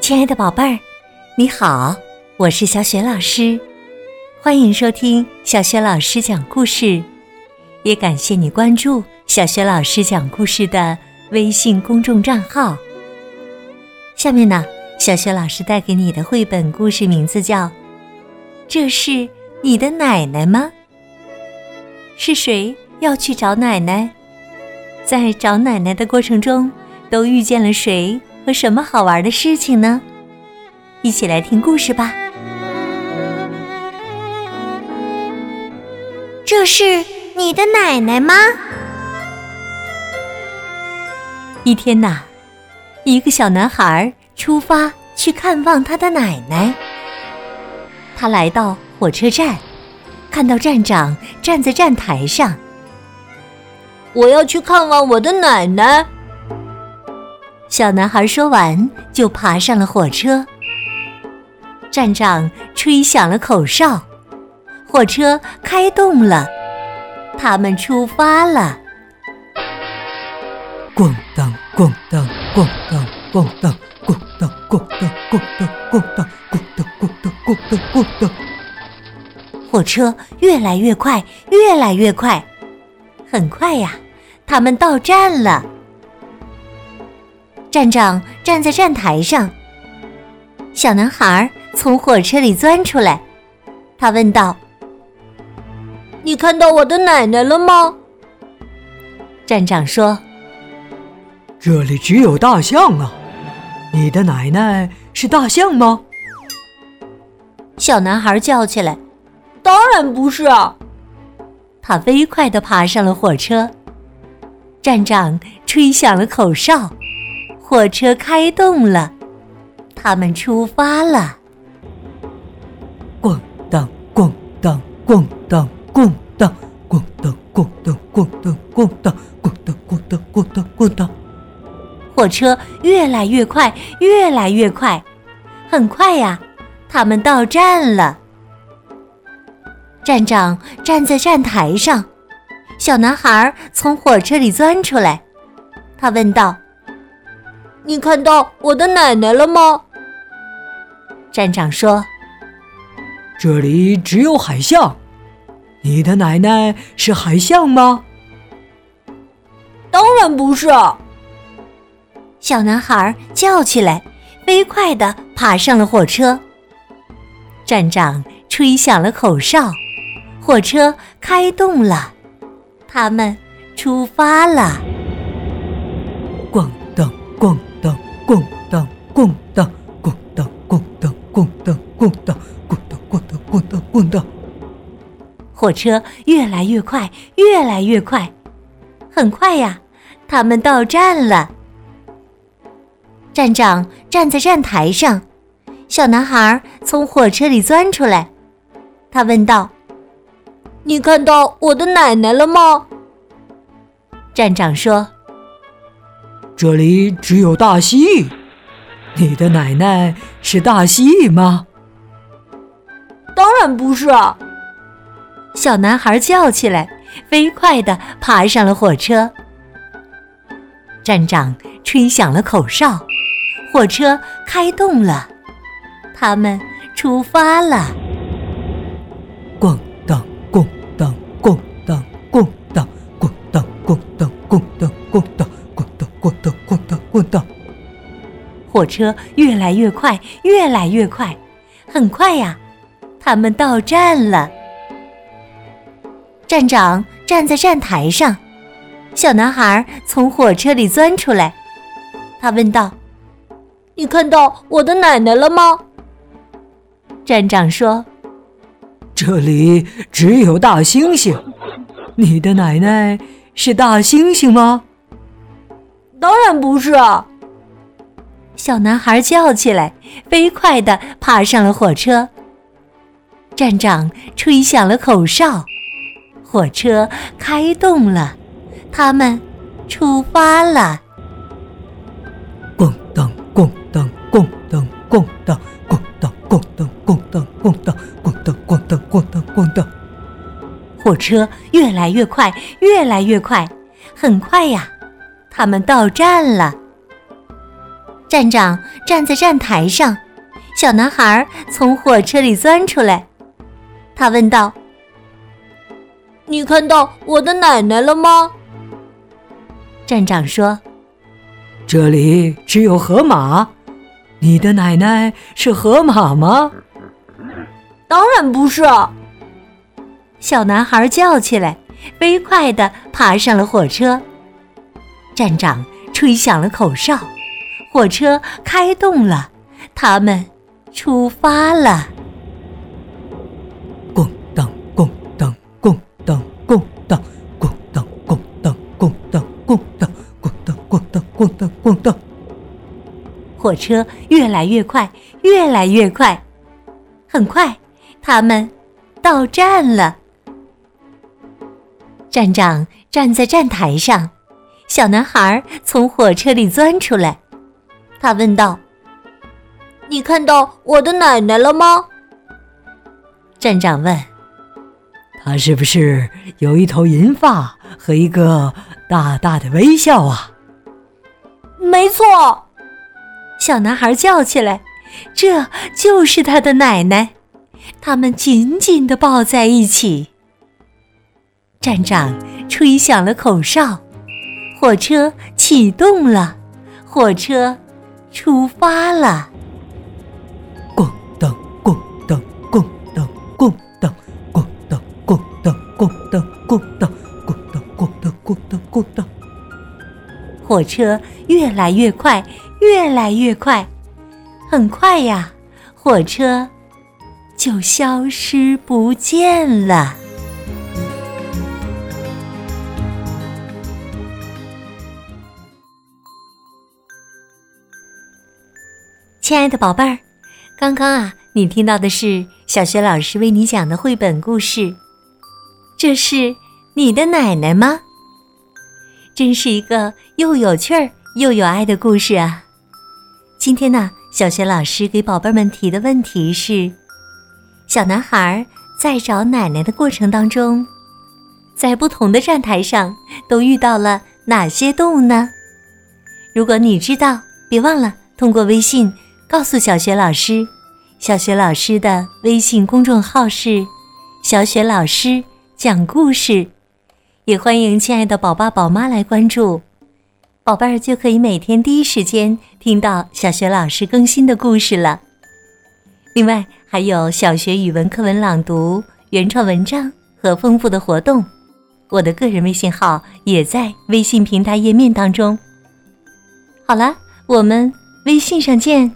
亲爱的宝贝儿，你好，我是小雪老师，欢迎收听小雪老师讲故事，也感谢你关注小雪老师讲故事的微信公众账号。下面呢，小雪老师带给你的绘本故事名字叫《这是你的奶奶吗？是谁要去找奶奶？在找奶奶的过程中，都遇见了谁和什么好玩的事情呢？一起来听故事吧。这是你的奶奶吗？一天呐，一个小男孩出发去看望他的奶奶。他来到火车站，看到站长站在站台上。我要去看望我的奶奶。小男孩说完，就爬上了火车。站长吹响了口哨，火车开动了，他们出发了。咣当咣当咣当咣当咣当咣当咣当咣当咣当咣当咣当咣当，火车越来越快，越来越快。很快呀，他们到站了。站长站在站台上，小男孩从火车里钻出来，他问道：“你看到我的奶奶了吗？”站长说：“这里只有大象啊，你的奶奶是大象吗？”小男孩叫起来：“当然不是！”啊他飞快地爬上了火车。站长吹响了口哨。火车开动了，他们出发了。咣当咣当咣当咣当咣当咣当咣当咣当咣当咣当咣当咣当，火车越来越快，越来越快。很快呀，他们到站了。站长站在站台上，小男孩从火车里钻出来，他问道。你看到我的奶奶了吗？站长说：“这里只有海象，你的奶奶是海象吗？”当然不是！小男孩叫起来，飞快地爬上了火车。站长吹响了口哨，火车开动了，他们出发了。咣当咣。咣当咣当咣当咣当咣当咣当咣当咣当咣当咣当，火车越来越快，越来越快。很快呀，他们到站了。站长站在站台上，小男孩从火车里钻出来，他问道：“你看到我的奶奶了吗？”站长说。这里只有大蜥蜴，你的奶奶是大蜥蜴吗？当然不是！小男孩叫起来，飞快地爬上了火车。站长吹响了口哨，火车开动了，他们出发了。车越来越快，越来越快。很快呀，他们到站了。站长站在站台上，小男孩从火车里钻出来，他问道：“你看到我的奶奶了吗？”站长说：“这里只有大猩猩，你的奶奶是大猩猩吗？”当然不是啊！小男孩叫起来，飞快地爬上了火车。站长吹响了口哨，火车开动了，他们出发了。咣当咣当咣当咣当咣当咣当咣当咣当咣当咣当咣当咣当，火车越来越快，越来越快，很快呀！他们到站了。站长站在站台上，小男孩从火车里钻出来。他问道：“你看到我的奶奶了吗？”站长说：“这里只有河马。你的奶奶是河马吗？”“当然不是。”小男孩叫起来，飞快地爬上了火车。站长吹响了口哨，火车开动了，他们出发了。咣当咣当咣当咣当咣当咣当咣当咣当咣当咣当咣当咣当，火车越来越快，越来越快，很快，他们到站了。站长站在站台上，小男孩从火车里钻出来。他问道：“你看到我的奶奶了吗？”站长问：“她是不是有一头银发和一个大大的微笑啊？”“没错！”小男孩叫起来：“这就是他的奶奶！”他们紧紧地抱在一起。站长吹响了口哨，火车启动了，火车出发了。咣当咣当咣当咣当咣当咣当咣当咣当咣当咣当咣当咣当，火车越来越快，越来越快，很快呀，火车就消失不见了。亲爱的宝贝儿，刚刚啊，你听到的是小学老师为你讲的绘本故事。这是你的奶奶吗？真是一个又有趣儿又有爱的故事啊！今天呢，小学老师给宝贝们提的问题是：小男孩在找奶奶的过程当中，在不同的站台上都遇到了哪些动物呢？如果你知道，别忘了通过微信。告诉小雪老师，小雪老师的微信公众号是“小雪老师讲故事”，也欢迎亲爱的宝爸宝妈来关注，宝贝儿就可以每天第一时间听到小雪老师更新的故事了。另外，还有小学语文课文朗读、原创文章和丰富的活动，我的个人微信号也在微信平台页面当中。好了，我们微信上见。